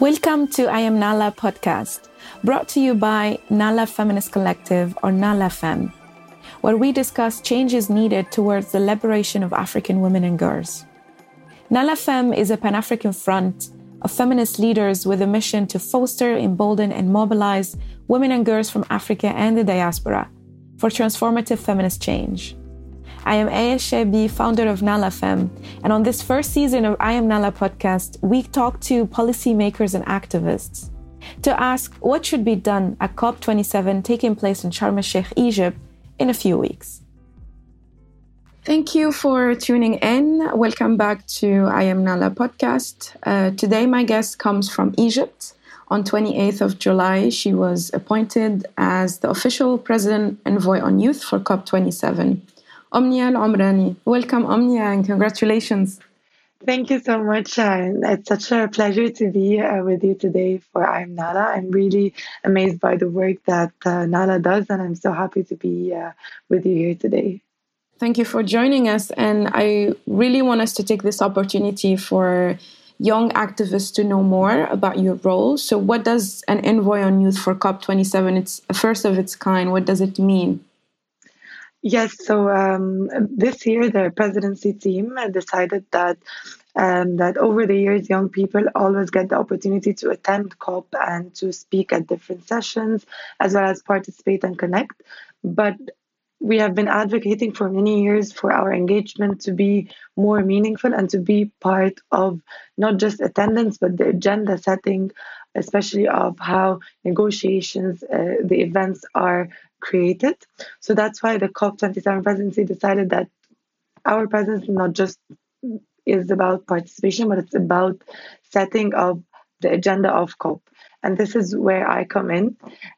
Welcome to I Am Nala podcast, brought to you by Nala Feminist Collective or Nala Fem, where we discuss changes needed towards the liberation of African women and girls. Nala Fem is a Pan African front of feminist leaders with a mission to foster, embolden, and mobilize women and girls from Africa and the diaspora for transformative feminist change. I am Aya Chebbi, founder of Nala Fem, and on this first season of I Am Nala podcast, we talk to policymakers and activists to ask what should be done at COP27 taking place in Sharm el Sheikh, Egypt, in a few weeks. Thank you for tuning in. Welcome back to I Am Nala podcast. Uh, today, my guest comes from Egypt. On 28th of July, she was appointed as the official president envoy on youth for COP27. Omnia El Omrani. Welcome, Omnia, and congratulations. Thank you so much. Uh, it's such a pleasure to be uh, with you today for I'm Nala. I'm really amazed by the work that uh, Nala does, and I'm so happy to be uh, with you here today. Thank you for joining us. And I really want us to take this opportunity for young activists to know more about your role. So, what does an envoy on youth for COP27? It's a first of its kind. What does it mean? Yes, so um, this year the presidency team decided that um, that over the years young people always get the opportunity to attend COP and to speak at different sessions as well as participate and connect. But we have been advocating for many years for our engagement to be more meaningful and to be part of not just attendance but the agenda setting especially of how negotiations uh, the events are created. So that's why the COP27 presidency decided that our presence not just is about participation, but it's about setting up the agenda of COP. And this is where I come in.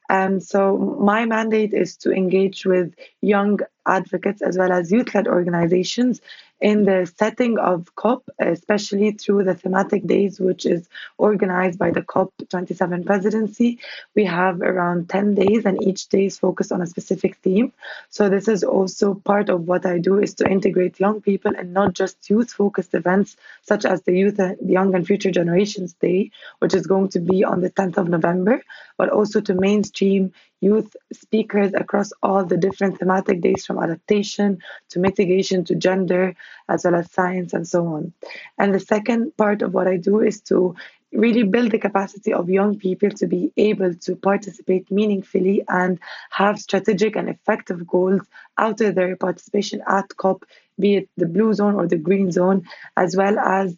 And um, so my mandate is to engage with young advocates as well as youth led organizations in the setting of COP, especially through the thematic days, which is organized by the COP27 presidency. We have around 10 days, and each day is focused on a specific theme. So, this is also part of what I do is to integrate young people and not just youth focused events such as the Youth the Young and Future Generations Day, which is going to be on the 10th of November, but also to mainstream youth speakers across all the different thematic days from adaptation to mitigation to gender, as well as science and so on. And the second part of what I do is to really build the capacity of young people to be able to participate meaningfully and have strategic and effective goals out of their participation at COP, be it the blue zone or the green zone, as well as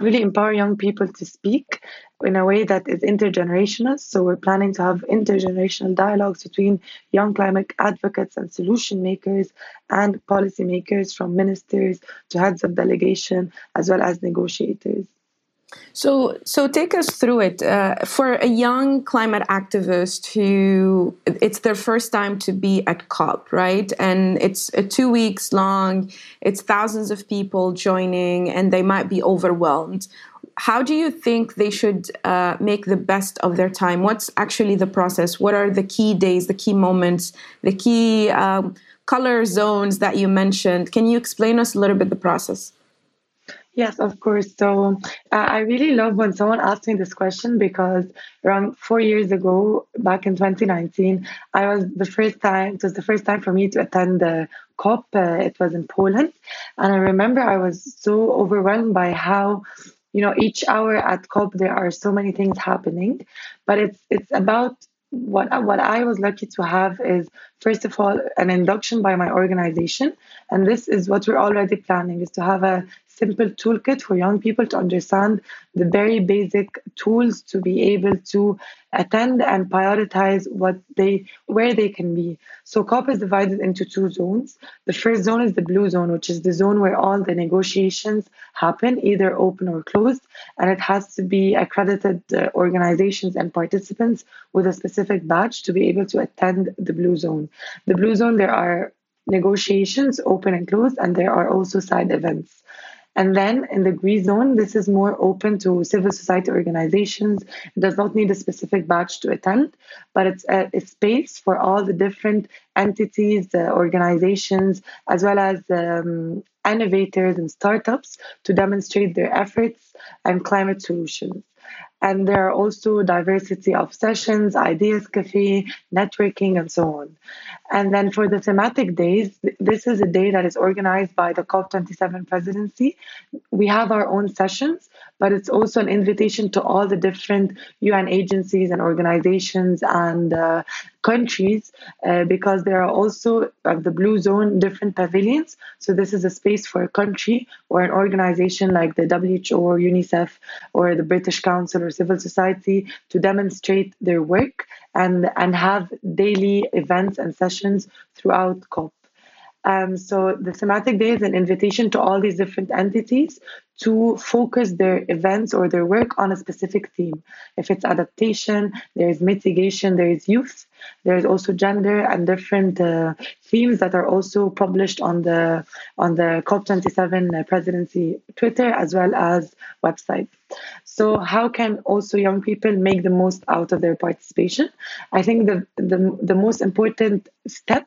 really empower young people to speak in a way that is intergenerational. So we're planning to have intergenerational dialogues between young climate advocates and solution makers and policymakers from ministers to heads of delegation as well as negotiators. So, so take us through it. Uh, for a young climate activist who it's their first time to be at COP, right? And it's a two weeks long. It's thousands of people joining, and they might be overwhelmed. How do you think they should uh, make the best of their time? What's actually the process? What are the key days, the key moments, the key um, color zones that you mentioned? Can you explain us a little bit the process? Yes, of course. So uh, I really love when someone asks me this question because around four years ago, back in 2019, I was the first time, it was the first time for me to attend the COP. Uh, it was in Poland. And I remember I was so overwhelmed by how you know each hour at cop there are so many things happening but it's it's about what what I was lucky to have is first of all an induction by my organization, and this is what we're already planning: is to have a simple toolkit for young people to understand the very basic tools to be able to attend and prioritize what they where they can be. So COP is divided into two zones. The first zone is the blue zone, which is the zone where all the negotiations happen, either open or closed, and it has to be accredited uh, organizations and participants with a specific badge to be able to attend the blue zone. The blue zone there are negotiations open and closed and there are also side events and then in the green zone, this is more open to civil society organizations. It does not need a specific badge to attend, but it's a, a space for all the different entities, uh, organizations, as well as um, innovators and startups to demonstrate their efforts and climate solutions. And there are also diversity of sessions, ideas cafe, networking, and so on. And then for the thematic days, this is a day that is organized by the COP27 presidency. We have our own sessions, but it's also an invitation to all the different UN agencies and organizations and uh, countries uh, because there are also at the blue zone different pavilions so this is a space for a country or an organization like the who or unicef or the british council or civil society to demonstrate their work and and have daily events and sessions throughout cop um, so the thematic day is an invitation to all these different entities to focus their events or their work on a specific theme. If it's adaptation, there is mitigation, there is youth, there is also gender and different uh, themes that are also published on the on the COP27 presidency Twitter as well as website. So how can also young people make the most out of their participation? I think the the, the most important step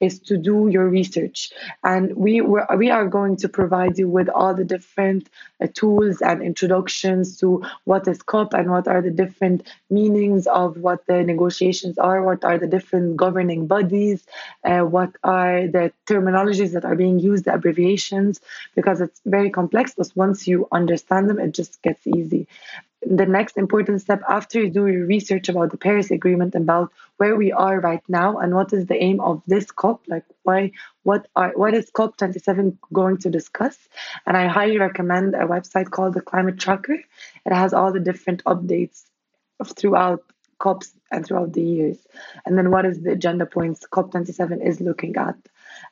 is to do your research, and we were, we are going to provide you with all the different uh, tools and introductions to what is COP and what are the different meanings of what the negotiations are, what are the different governing bodies, uh, what are the terminologies that are being used, the abbreviations, because it's very complex. But once you understand them, it just gets easy the next important step after you do your research about the Paris Agreement, about where we are right now and what is the aim of this COP, like why, what are, what is COP 27 going to discuss? And I highly recommend a website called the Climate Tracker. It has all the different updates throughout COPs and throughout the years. And then what is the agenda points COP 27 is looking at.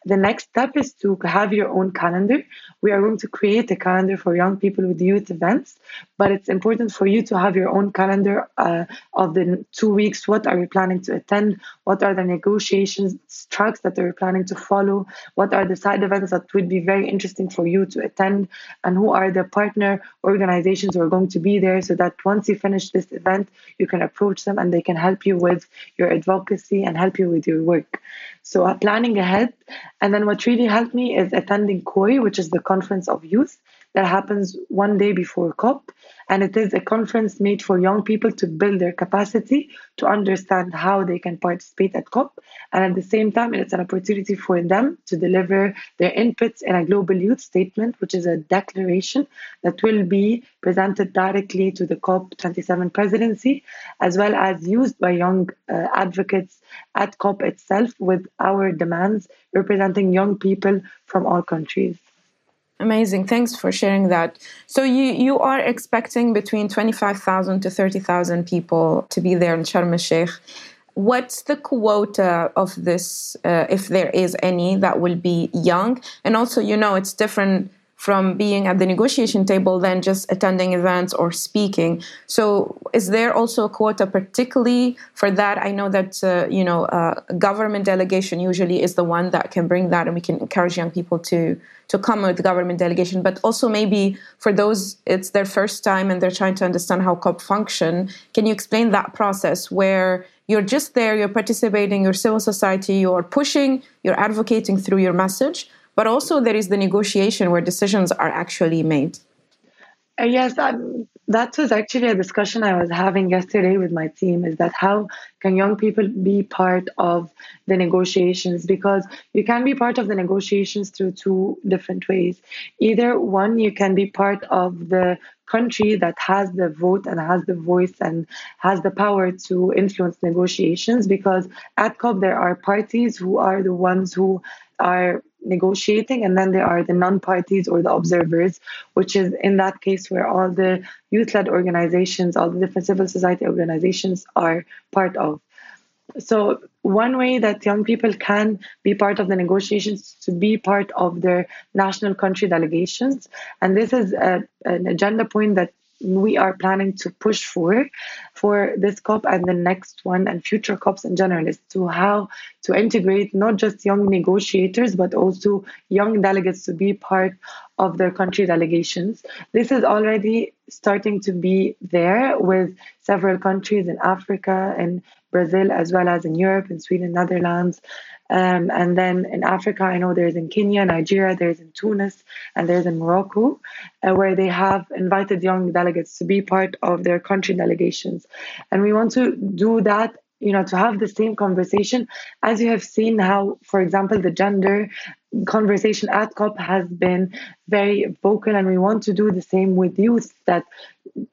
The next step is to have your own calendar. We are going to create a calendar for young people with youth events, but it's important for you to have your own calendar uh, of the two weeks. What are you planning to attend? What are the negotiations tracks that you're planning to follow? What are the side events that would be very interesting for you to attend? And who are the partner organizations who are going to be there so that once you finish this event, you can approach them and they can help you with your advocacy and help you with your work. So uh, planning ahead. And then what really helped me is attending COY, which is the Conference of Youth that happens one day before COP. And it is a conference made for young people to build their capacity to understand how they can participate at COP. And at the same time, it's an opportunity for them to deliver their inputs in a global youth statement, which is a declaration that will be presented directly to the COP27 presidency, as well as used by young uh, advocates at COP itself with our demands representing young people from all countries. Amazing. Thanks for sharing that. So you you are expecting between 25,000 to 30,000 people to be there in Sharm el-Sheikh. What's the quota of this, uh, if there is any, that will be young? And also, you know, it's different from being at the negotiation table than just attending events or speaking. So, is there also a quota particularly for that? I know that uh, you know uh, government delegation usually is the one that can bring that, and we can encourage young people to to come with government delegation. But also maybe for those it's their first time and they're trying to understand how COP function. Can you explain that process where you're just there, you're participating, you're civil society, you're pushing, you're advocating through your message, but also there is the negotiation where decisions are actually made. Uh, yes, that, that was actually a discussion I was having yesterday with my team is that how can young people be part of the negotiations? Because you can be part of the negotiations through two different ways. Either one, you can be part of the country that has the vote and has the voice and has the power to influence negotiations because at COP there are parties who are the ones who are negotiating, and then there are the non parties or the observers, which is in that case where all the youth led organizations, all the different civil society organizations are part of. So, one way that young people can be part of the negotiations to be part of their national country delegations. And this is a, an agenda point that we are planning to push for for this COP and the next one and future COPs in general is to how to integrate not just young negotiators but also young delegates to be part of their country delegations. This is already starting to be there with several countries in Africa and Brazil as well as in Europe, in Sweden, Netherlands, Um, and then in Africa, I know there's in Kenya, Nigeria, there's in Tunis, and there's in Morocco, uh, where they have invited young delegates to be part of their country delegations. And we want to do that you know to have the same conversation as you have seen how for example the gender conversation at cop has been very vocal and we want to do the same with youth that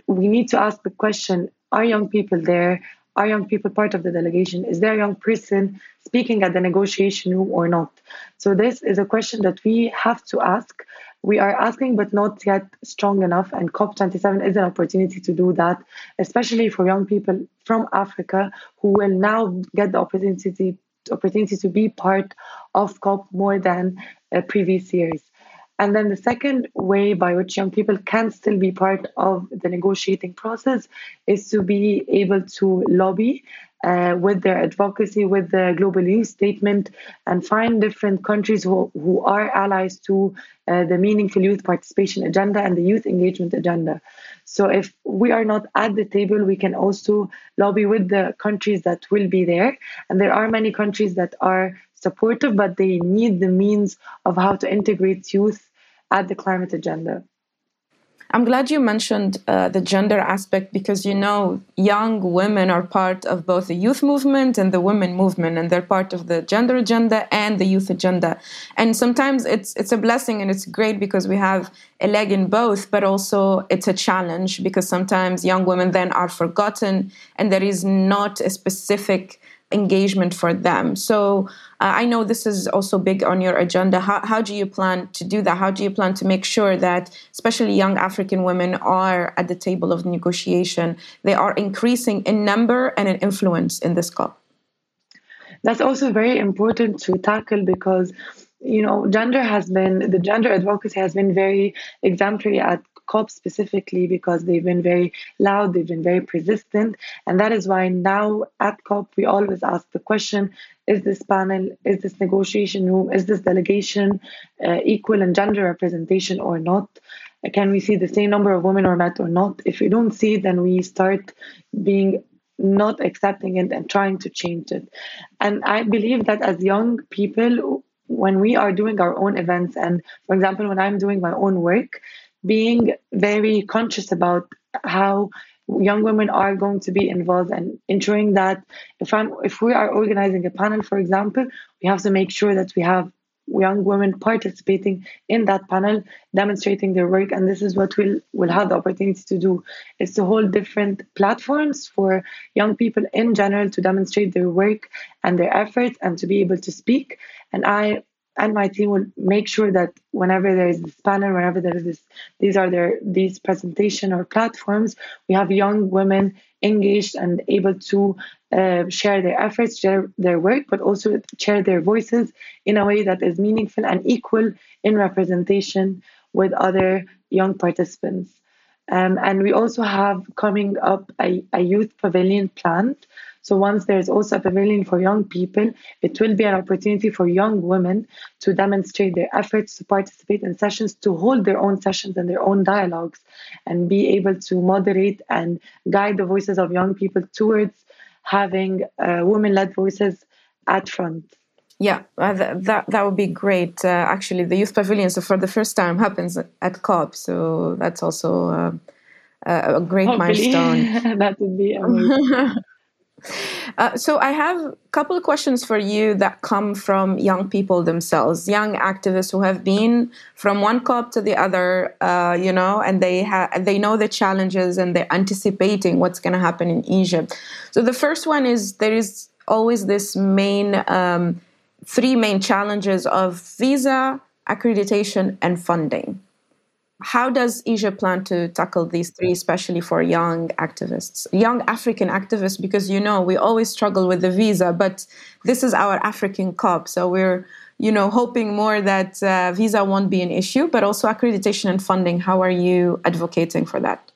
we need to ask the question are young people there? Are young people part of the delegation? Is there a young person speaking at the negotiation room or not? So this is a question that we have to ask we are asking but not yet strong enough and cop27 is an opportunity to do that especially for young people from africa who will now get the opportunity opportunity to be part of cop more than uh, previous years and then the second way by which young people can still be part of the negotiating process is to be able to lobby uh, with their advocacy, with the global youth statement, and find different countries who, who are allies to uh, the meaningful youth participation agenda and the youth engagement agenda. So, if we are not at the table, we can also lobby with the countries that will be there. And there are many countries that are supportive, but they need the means of how to integrate youth at the climate agenda. I'm glad you mentioned uh, the gender aspect because you know young women are part of both the youth movement and the women movement, and they're part of the gender agenda and the youth agenda. And sometimes it's it's a blessing and it's great because we have a leg in both, but also it's a challenge because sometimes young women then are forgotten and there is not a specific engagement for them. So uh, I know this is also big on your agenda. How, how do you plan to do that? How do you plan to make sure that, especially young African women, are at the table of negotiation? They are increasing in number and in influence in this COP. That's also very important to tackle because you know gender has been the gender advocacy has been very exemplary at COP specifically because they've been very loud, they've been very persistent. And that is why now at COP, we always ask the question is this panel, is this negotiation room, is this delegation uh, equal in gender representation or not? Can we see the same number of women or not or not? If we don't see it, then we start being not accepting it and trying to change it. And I believe that as young people, when we are doing our own events, and for example, when I'm doing my own work, being very conscious about how young women are going to be involved and ensuring that if I'm if we are organizing a panel, for example, we have to make sure that we have young women participating in that panel, demonstrating their work, and this is what we'll will have the opportunity to do is to hold different platforms for young people in general to demonstrate their work and their efforts and to be able to speak. And I and my team will make sure that whenever there is this panel, whenever there is this, these are their these presentation or platforms, we have young women engaged and able to uh, share their efforts, share their work, but also share their voices in a way that is meaningful and equal in representation with other young participants. Um, and we also have coming up a, a youth pavilion planned so once there's also a pavilion for young people, it will be an opportunity for young women to demonstrate their efforts to participate in sessions, to hold their own sessions and their own dialogues, and be able to moderate and guide the voices of young people towards having uh, women-led voices at front. Yeah, uh, that that would be great. Uh, actually, the youth pavilion, so for the first time, happens at COP. So that's also uh, a great Hopefully. milestone. that would be amazing. Uh, so I have a couple of questions for you that come from young people themselves, young activists who have been from one COP to the other, uh, you know, and they have they know the challenges and they're anticipating what's going to happen in Egypt. So the first one is there is always this main um, three main challenges of visa, accreditation, and funding. How does Asia plan to tackle these three, especially for young activists, young African activists? Because you know we always struggle with the visa, but this is our African COP, so we're you know hoping more that uh, visa won't be an issue, but also accreditation and funding. How are you advocating for that?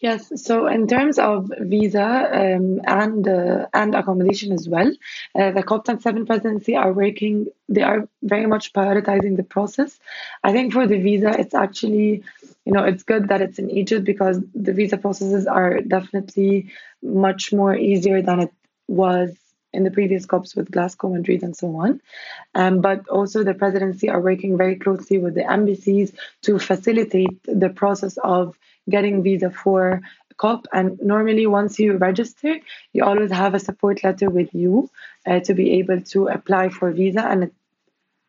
Yes, so in terms of visa um, and uh, and accommodation as well, uh, the COP27 presidency are working. They are very much prioritizing the process. I think for the visa, it's actually, you know, it's good that it's in Egypt because the visa processes are definitely much more easier than it was in the previous COPs with Glasgow, Madrid, and so on. Um, but also, the presidency are working very closely with the embassies to facilitate the process of getting visa for COP. And normally, once you register, you always have a support letter with you uh, to be able to apply for visa, and it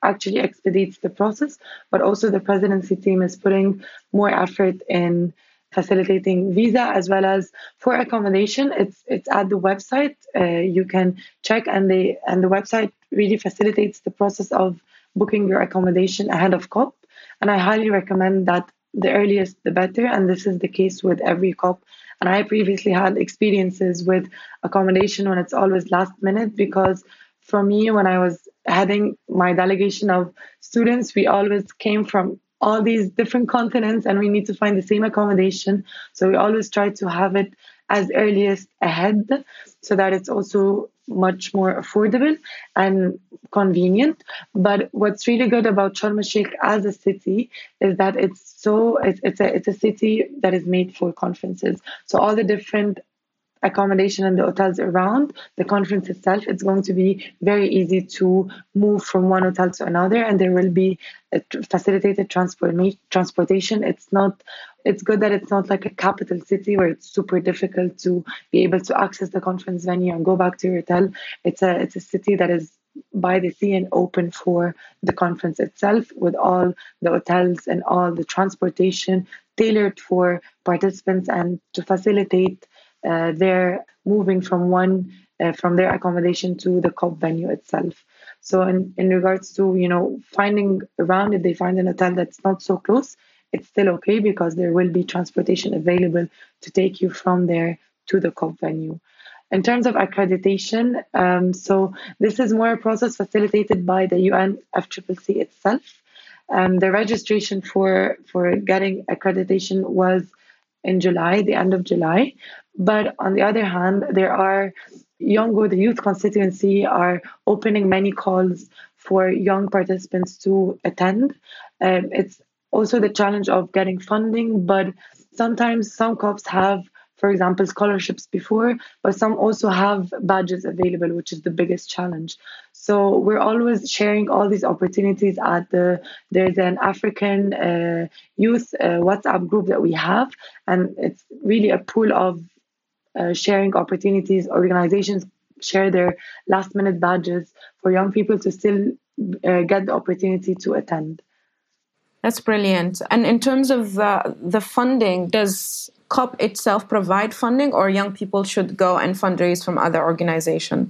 actually expedites the process. But also, the presidency team is putting more effort in facilitating visa as well as for accommodation. It's it's at the website. Uh, you can check, and the and the website really facilitates the process of booking your accommodation ahead of COP. And I highly recommend that the earliest the better. And this is the case with every COP. And I previously had experiences with accommodation when it's always last minute because for me, when I was heading my delegation of students, we always came from all these different continents and we need to find the same accommodation. So we always try to have it as earliest ahead so that it's also much more affordable and convenient. But what's really good about Sharm el Sheikh as a city is that it's so it's, it's a it's a city that is made for conferences. So all the different accommodation and the hotels around the conference itself, it's going to be very easy to move from one hotel to another, and there will be facilitated transport transportation. It's not. It's good that it's not like a capital city where it's super difficult to be able to access the conference venue and go back to your hotel. It's a it's a city that is by the sea and open for the conference itself with all the hotels and all the transportation tailored for participants and to facilitate uh, they're moving from one uh, from their accommodation to the COP venue itself. So in, in regards to you know finding around if they find an hotel that's not so close, it's still okay because there will be transportation available to take you from there to the COP venue. In terms of accreditation, um, so this is more a process facilitated by the UN FCCC itself. Um, the registration for for getting accreditation was in July, the end of July. But on the other hand, there are YOUNGO, the youth constituency, are opening many calls for young participants to attend. Um, it's also the challenge of getting funding, but sometimes some COPs have for example, scholarships before, but some also have badges available, which is the biggest challenge. So we're always sharing all these opportunities at the there's an African uh, youth uh, WhatsApp group that we have, and it's really a pool of uh, sharing opportunities. Organizations share their last minute badges for young people to still uh, get the opportunity to attend. That's brilliant. And in terms of uh, the funding, does COP itself provide funding, or young people should go and fundraise from other organizations?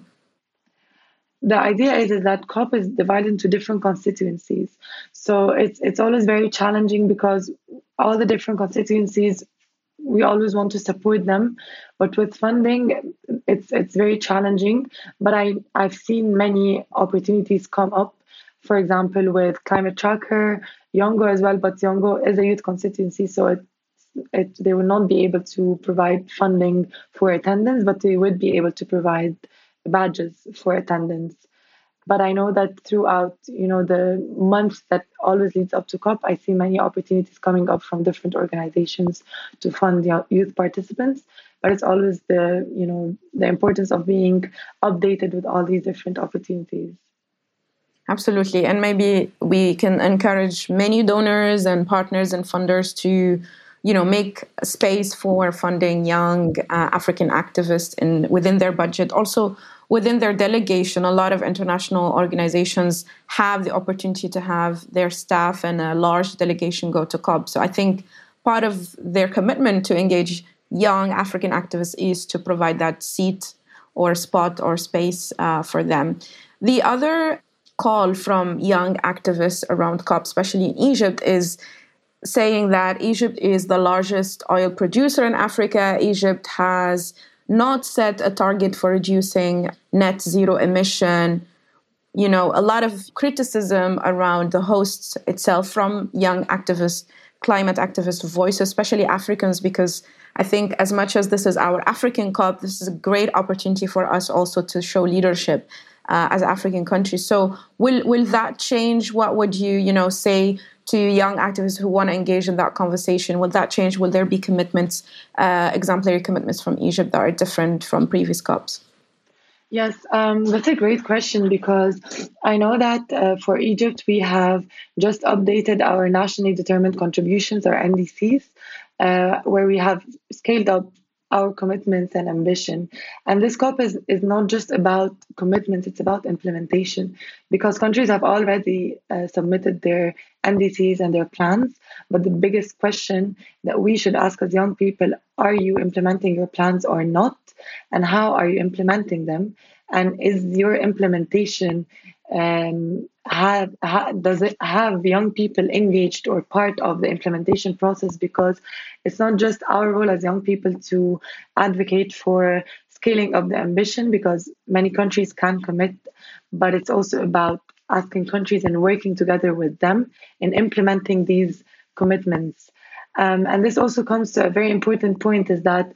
The idea is, is that COP is divided into different constituencies. So it's it's always very challenging because all the different constituencies we always want to support them but with funding it's it's very challenging but i i've seen many opportunities come up for example with climate tracker YOUNGO as well but YOUNGO is a youth constituency so it it, they will not be able to provide funding for attendance, but they would be able to provide badges for attendance. But I know that throughout, you know, the months that always leads up to COP, I see many opportunities coming up from different organizations to fund youth participants. But it's always the, you know, the importance of being updated with all these different opportunities. Absolutely. And maybe we can encourage many donors and partners and funders to you know make space for funding young uh, african activists in within their budget. Also within their delegation a lot of international organizations have the opportunity to have their staff and a large delegation go to cop. So i think part of their commitment to engage young african activists is to provide that seat or spot or space uh, for them. The other call from young activists around cop especially in egypt is saying that Egypt is the largest oil producer in Africa. Egypt has not set a target for reducing net zero emission. You know, a lot of criticism around the hosts itself from young activists, climate activist voices, especially Africans, because I think as much as this is our African COP, this is a great opportunity for us also to show leadership uh, as African countries. So will will that change? What would you you know say to young activists who want to engage in that conversation? Will that change? Will there be commitments, uh, exemplary commitments from Egypt that are different from previous COPs? Yes, um, that's a great question because I know that uh, for Egypt, we have just updated our nationally determined contributions, or NDCs, uh, where we have scaled up our commitments and ambition. And this COP is, is not just about commitments, it's about implementation because countries have already uh, submitted their NDCs and their plans. But the biggest question that we should ask as young people are you implementing your plans or not? And how are you implementing them? And is your implementation um, have, does it have young people engaged or part of the implementation process? Because it's not just our role as young people to advocate for scaling up the ambition because many countries can commit but it's also about asking countries and working together with them in implementing these commitments. Um, and this also comes to a very important point is that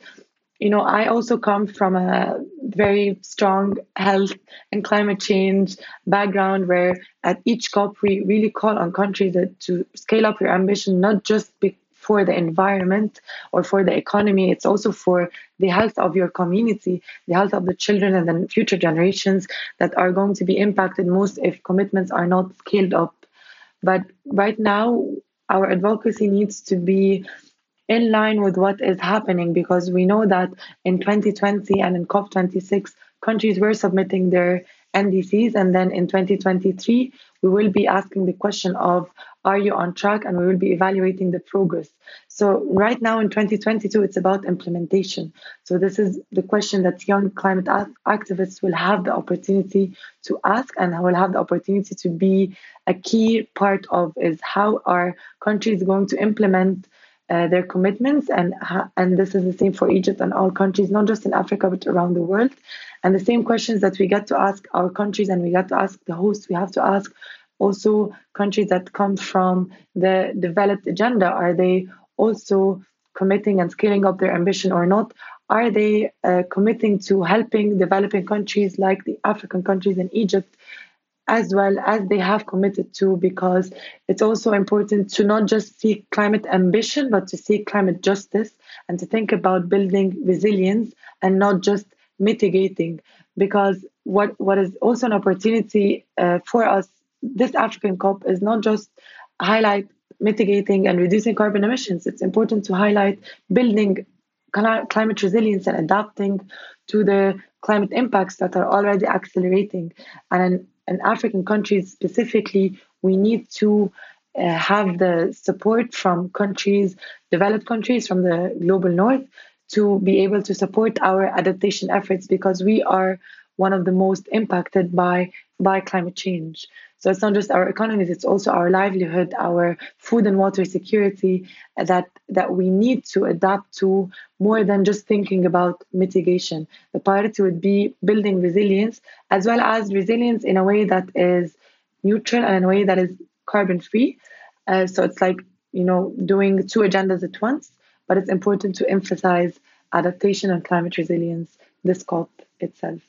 you know, I also come from a very strong health and climate change background where at each COP we really call on countries to scale up your ambition, not just for the environment or for the economy, it's also for the health of your community, the health of the children and the future generations that are going to be impacted most if commitments are not scaled up. But right now, our advocacy needs to be in line with what is happening because we know that in 2020 and in COP26, countries were submitting their NDCs. And then in 2023, we will be asking the question of are you on track? And we will be evaluating the progress. So, right now in 2022, it's about implementation. So, this is the question that young climate activists will have the opportunity to ask and will have the opportunity to be a key part of is how are countries going to implement uh, their commitments and and this is the same for Egypt and all countries not just in Africa but around the world. And the same questions that we get to ask our countries and we get to ask the hosts we have to ask also countries that come from the developed agenda. Are they also committing and scaling up their ambition or not? Are they uh, committing to helping developing countries like the African countries in Egypt as well as they have committed to, because it's also important to not just seek climate ambition, but to seek climate justice and to think about building resilience and not just mitigating. Because what, what is also an opportunity uh, for us, this African COP, is not just highlight mitigating and reducing carbon emissions. It's important to highlight building climate resilience and adapting to the climate impacts that are already accelerating. And in African countries specifically, we need to uh, have the support from countries, developed countries from the global north, to be able to support our adaptation efforts because we are one of the most impacted by by climate change. So it's not just our economies; it's also our livelihood, our food and water security that that we need to adapt to more than just thinking about mitigation. The priority would be building resilience as well as resilience in a way that is neutral and in a way that is carbon free. Uh, so it's like you know doing two agendas at once, but it's important to emphasize adaptation and climate resilience. This COP itself.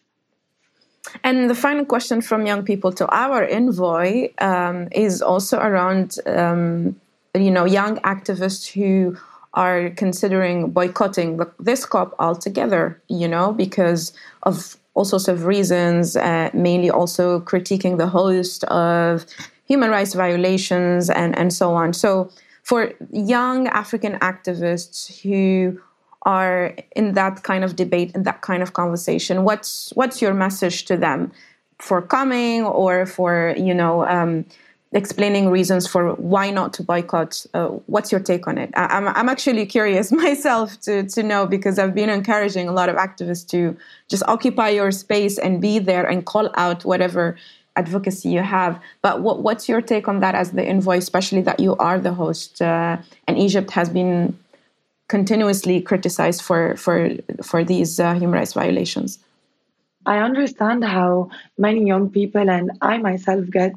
And the final question from young people to our envoy um, is also around, um, you know, young activists who are considering boycotting this COP altogether, you know, because of all sorts of reasons, uh, mainly also critiquing the host of human rights violations and, and so on. So for young African activists who are in that kind of debate and that kind of conversation what's what's your message to them? For coming or for you know um, explaining reasons for why not to boycott uh, what's your take on it? I, am I'm, I'm actually curious myself to, to know because i've been encouraging a lot of activists to just occupy your space and be there and call out whatever advocacy you have. But what, what's your take on that as the envoy especially that you are the host uh, and egypt has been continuously criticized for for for these uh, human rights violations. I understand how many young people and I myself get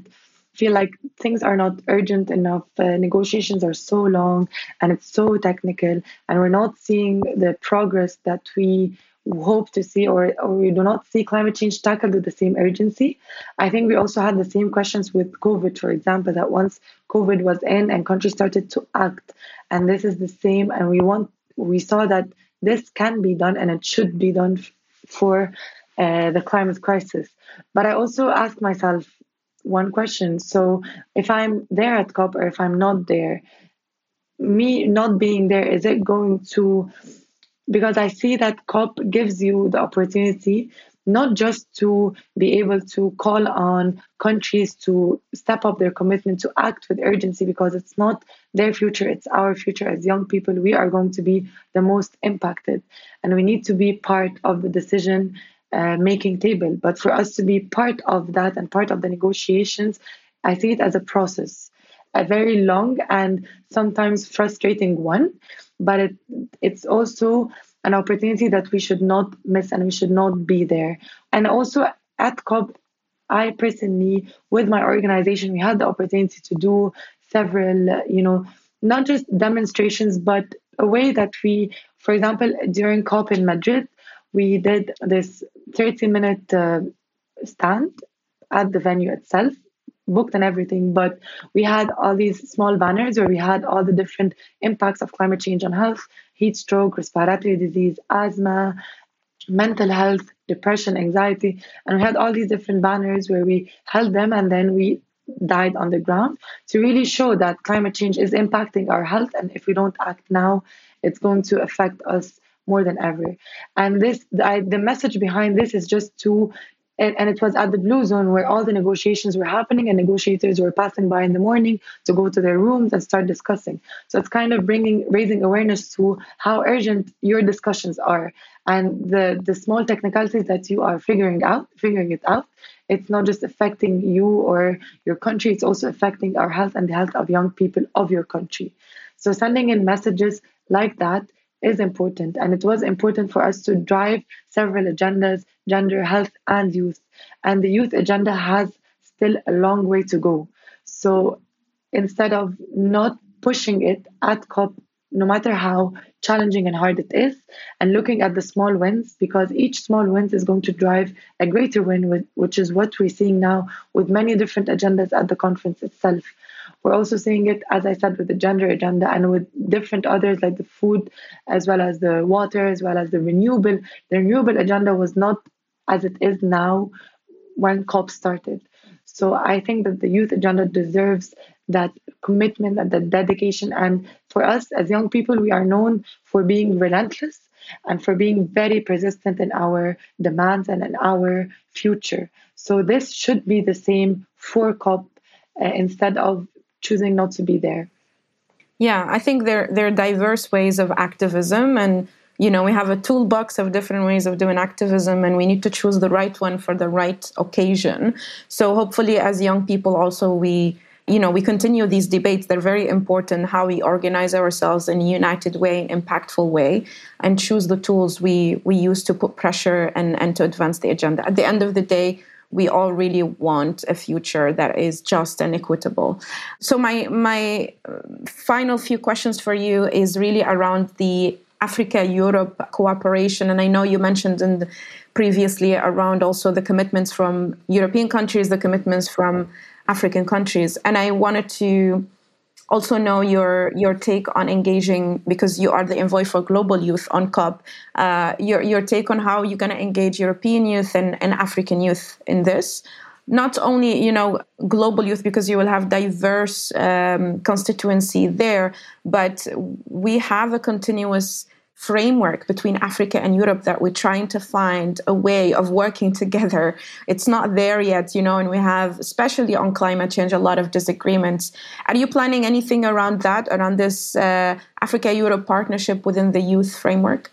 feel like things are not urgent enough. Uh, negotiations are so long and it's so technical, and we're not seeing the progress that we hope to see or, or we do not see climate change tackled with the same urgency. I think we also had the same questions with COVID, for example, that once COVID was in and countries started to act, and this is the same, and we want we saw that this can be done and it should be done for uh, the climate crisis. But I also ask myself one question. So if I'm there at COP or if I'm not there, me not being there, is it going to because I see that COP gives you the opportunity not just to be able to call on countries to step up their commitment to act with urgency because it's not their future, it's our future as young people. We are going to be the most impacted, and we need to be part of the decision uh, making table. But for us to be part of that and part of the negotiations, I see it as a process, a very long and sometimes frustrating one. But it, it's also an opportunity that we should not miss and we should not be there. And also at COP, I personally, with my organization, we had the opportunity to do several, you know, not just demonstrations, but a way that we, for example, during COP in Madrid, we did this 30 minute uh, stand at the venue itself booked and everything but we had all these small banners where we had all the different impacts of climate change on health heat stroke respiratory disease asthma mental health depression anxiety and we had all these different banners where we held them and then we died on the ground to really show that climate change is impacting our health and if we don't act now it's going to affect us more than ever. And this, I, the message behind this is just to, and, and it was at the Blue Zone where all the negotiations were happening, and negotiators were passing by in the morning to go to their rooms and start discussing. So it's kind of bringing, raising awareness to how urgent your discussions are, and the the small technicalities that you are figuring out, figuring it out. It's not just affecting you or your country; it's also affecting our health and the health of young people of your country. So sending in messages like that is important. And it was important for us to drive several agendas gender, health, and youth. And the youth agenda has still a long way to go. So instead of not pushing it at COP, no matter how challenging and hard it is, and looking at the small wins, because each small win is going to drive a greater win, which is what we're seeing now with many different agendas at the conference itself. We're also seeing it, as I said, with the gender agenda and with different others like the food, as well as the water, as well as the renewable. The renewable agenda was not as it is now when COP started. So I think that the youth agenda deserves that commitment and that dedication. And for us as young people, we are known for being relentless and for being very persistent in our demands and in our future. So this should be the same for COP uh, instead of choosing not to be there. Yeah, I think there there are diverse ways of activism and you know we have a toolbox of different ways of doing activism and we need to choose the right one for the right occasion. So hopefully as young people also we you know we continue these debates they're very important how we organize ourselves in a united way impactful way and choose the tools we we use to put pressure and and to advance the agenda at the end of the day we all really want a future that is just and equitable. So my my uh, final few questions for you is really around the Africa Europe cooperation, and I know you mentioned in the, previously around also the commitments from European countries, the commitments from African countries, and I wanted to also know your your take on engaging because you are the envoy for global youth on COP. Uh, your your take on how you're going to engage European youth and, and African youth in this. Not only you know global youth because you will have diverse um, constituency there, but we have a continuous framework between Africa and Europe that we're trying to find a way of working together. It's not there yet, you know, and we have, especially on climate change, a lot of disagreements. Are you planning anything around that, around this uh, Africa Europe partnership within the youth framework?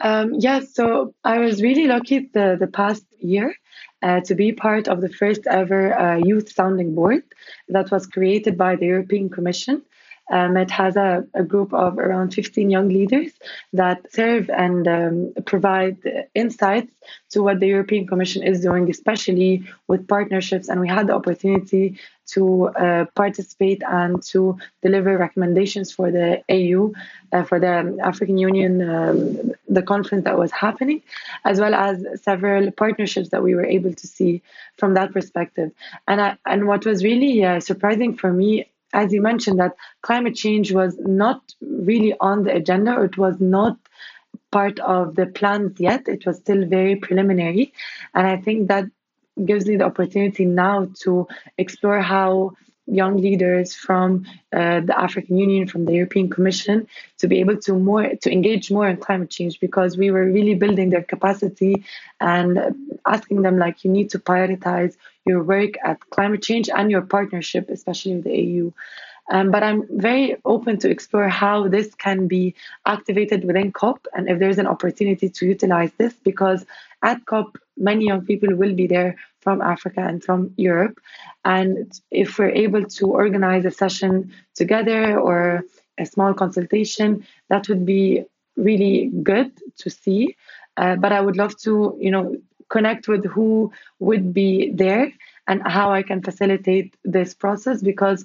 Um, yes, so I was really lucky the, the past year uh, to be part of the first ever uh, youth sounding board that was created by the European Commission. Um, it has a, a, group of around 15 young leaders that serve and um, provide insights to what the European Commission is doing, especially with partnerships. And we had the opportunity to uh, participate and to deliver recommendations for the AU, uh, for the African Union, um, the conference that was happening, as well as several partnerships that we were able to see from that perspective. And I, and what was really uh, surprising for me as you mentioned, that climate change was not really on the agenda, it was not part of the plans yet. It was still very preliminary. And I think that gives me the opportunity now to explore how young leaders from uh, the African Union, from the European Commission, to be able to more to engage more in climate change because we were really building their capacity and asking them like you need to prioritize your work at climate change and your partnership, especially with the AU. Um, but I'm very open to explore how this can be activated within COP and if there's an opportunity to utilize this because at COP, many young people will be there from Africa and from Europe. And if we're able to organize a session together or a small consultation, that would be really good to see. Uh, but I would love to, you know, connect with who would be there and how I can facilitate this process because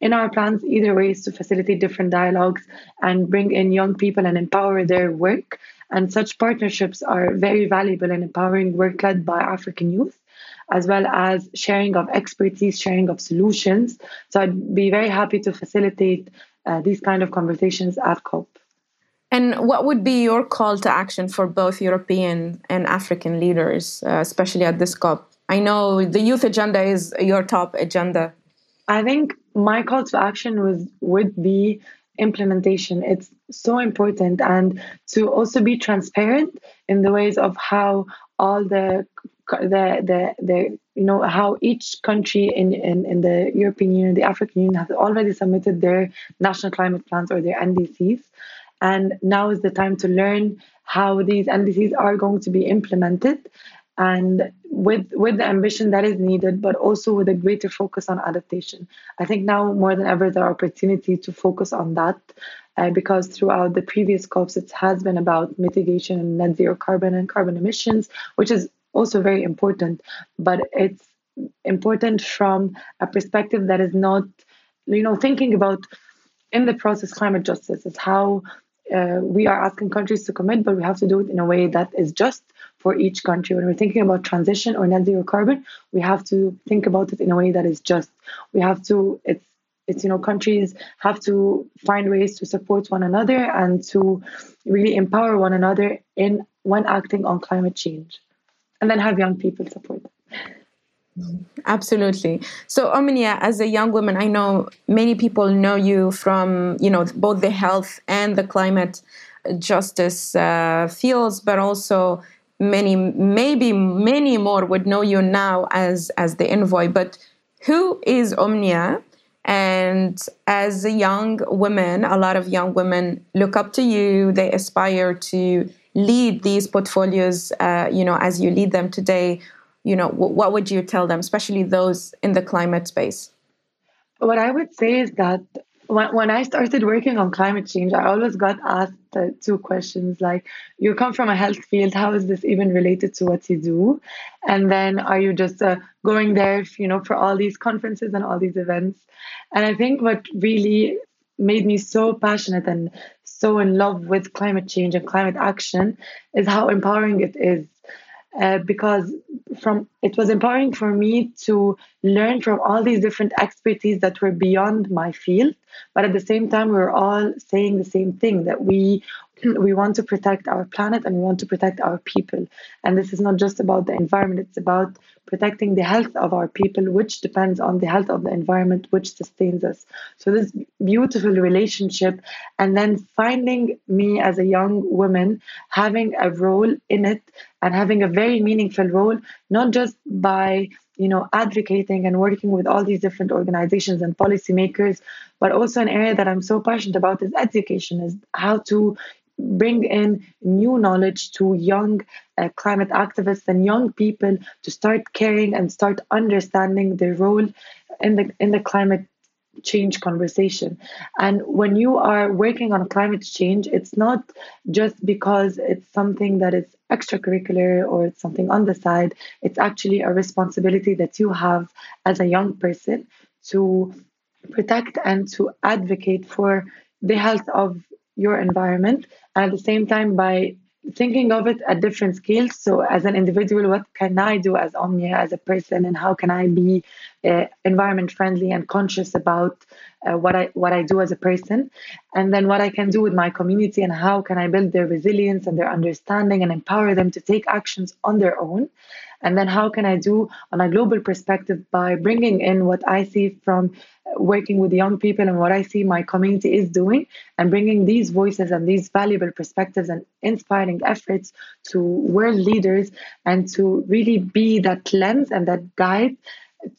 in our plans, either way is to facilitate different dialogues and bring in young people and empower their work. And such partnerships are very valuable in empowering work led by African youth, as well as sharing of expertise, sharing of solutions. So I'd be very happy to facilitate uh, these kind of conversations at COP. And what would be your call to action for both European and African leaders, uh, especially at this COP? I know the youth agenda is your top agenda. I think my call to action was would be implementation. It's so important and to also be transparent in the ways of how all the the the, the you know how each country in, in, in the European Union, the African Union has already submitted their national climate plans or their NDCs. And now is the time to learn how these NDCs are going to be implemented and with with the ambition that is needed but also with a greater focus on adaptation i think now more than ever there are opportunity to focus on that uh, because throughout the previous COPs it has been about mitigation and net zero carbon and carbon emissions which is also very important but it's important from a perspective that is not you know thinking about in the process climate justice is how uh, we are asking countries to commit, but we have to do it in a way that is just for each country. When we're thinking about transition or net zero carbon, we have to think about it in a way that is just. We have to, it's, it's, you know, countries have to find ways to support one another and to really empower one another in when acting on climate change. And then have young people support them. Absolutely. So, Omnia, as a young woman, I know many people know you from, you know, both the health and the climate justice uh, fields, but also many, maybe many more would know you now as as the envoy. But who is Omnia? And as a young woman, a lot of young women look up to you. They aspire to lead these portfolios, uh, you know, as you lead them today you know what would you tell them especially those in the climate space? What i would say is that when, when i started working on climate change i always got asked the two questions like you come from a health field how is this even related to what you do? And then are you just uh, going there you know for all these conferences and all these events? And i think what really made me so passionate and so in love with climate change and climate action is how empowering it is uh, because from it was empowering for me to learn from all these different expertise that were beyond my field but at the same time we we're all saying the same thing that we we want to protect our planet and we want to protect our people. And this is not just about the environment it's about protecting the health of our people which depends on the health of the environment which sustains us. So this beautiful relationship and then finding me as a young woman having a role in it and having a very meaningful role not just by you know advocating and working with all these different organizations and policymakers but also an area that i'm so passionate about is education is how to bring in new knowledge to young uh, climate activists and young people to start caring and start understanding their role in the in the climate change conversation. And when you are working on climate change, it's not just because it's something that is extracurricular or it's something on the side. It's actually a responsibility that you have as a young person to protect and to advocate for the health of your environment. And at the same time, by thinking of it at different scales. So, as an individual, what can I do as Omnia, as a person, and how can I be uh, environment friendly and conscious about uh, what I what I do as a person, and then what I can do with my community and how can I build their resilience and their understanding and empower them to take actions on their own. And then how can I do on a global perspective by bringing in what I see from working with young people and what I see my community is doing and bringing these voices and these valuable perspectives and inspiring efforts to world leaders and to really be that lens and that guide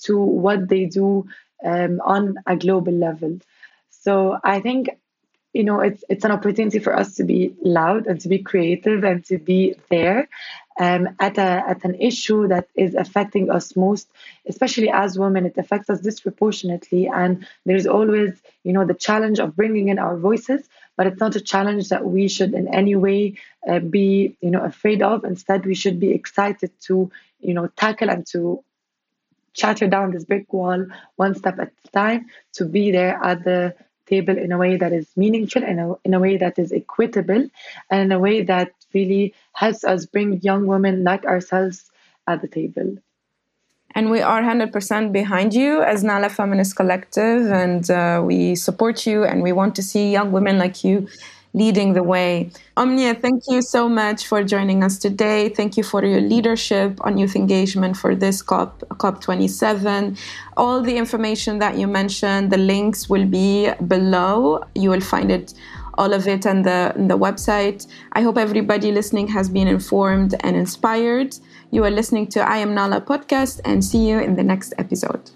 to what they do um, on a global level. So I think you know it's it's an opportunity for us to be loud and to be creative and to be there um, at a at an issue that is affecting us most, especially as women. It affects us disproportionately, and there's always you know the challenge of bringing in our voices. But it's not a challenge that we should in any way uh, be you know afraid of. Instead, we should be excited to you know tackle and to shatter down this brick wall one step at a time to be there at the table in a way that is meaningful in a, in a way that is equitable and in a way that really helps us bring young women like ourselves at the table. And we are 100% behind you as Nala Feminist Collective, and uh, we support you, and we want to see young women like you leading the way. Omnia, thank you so much for joining us today. Thank you for your leadership on youth engagement for this COP, COP27. All the information that you mentioned, the links will be below. You will find it all of it on the, on the website. I hope everybody listening has been informed and inspired. You are listening to I Am Nala podcast and see you in the next episode.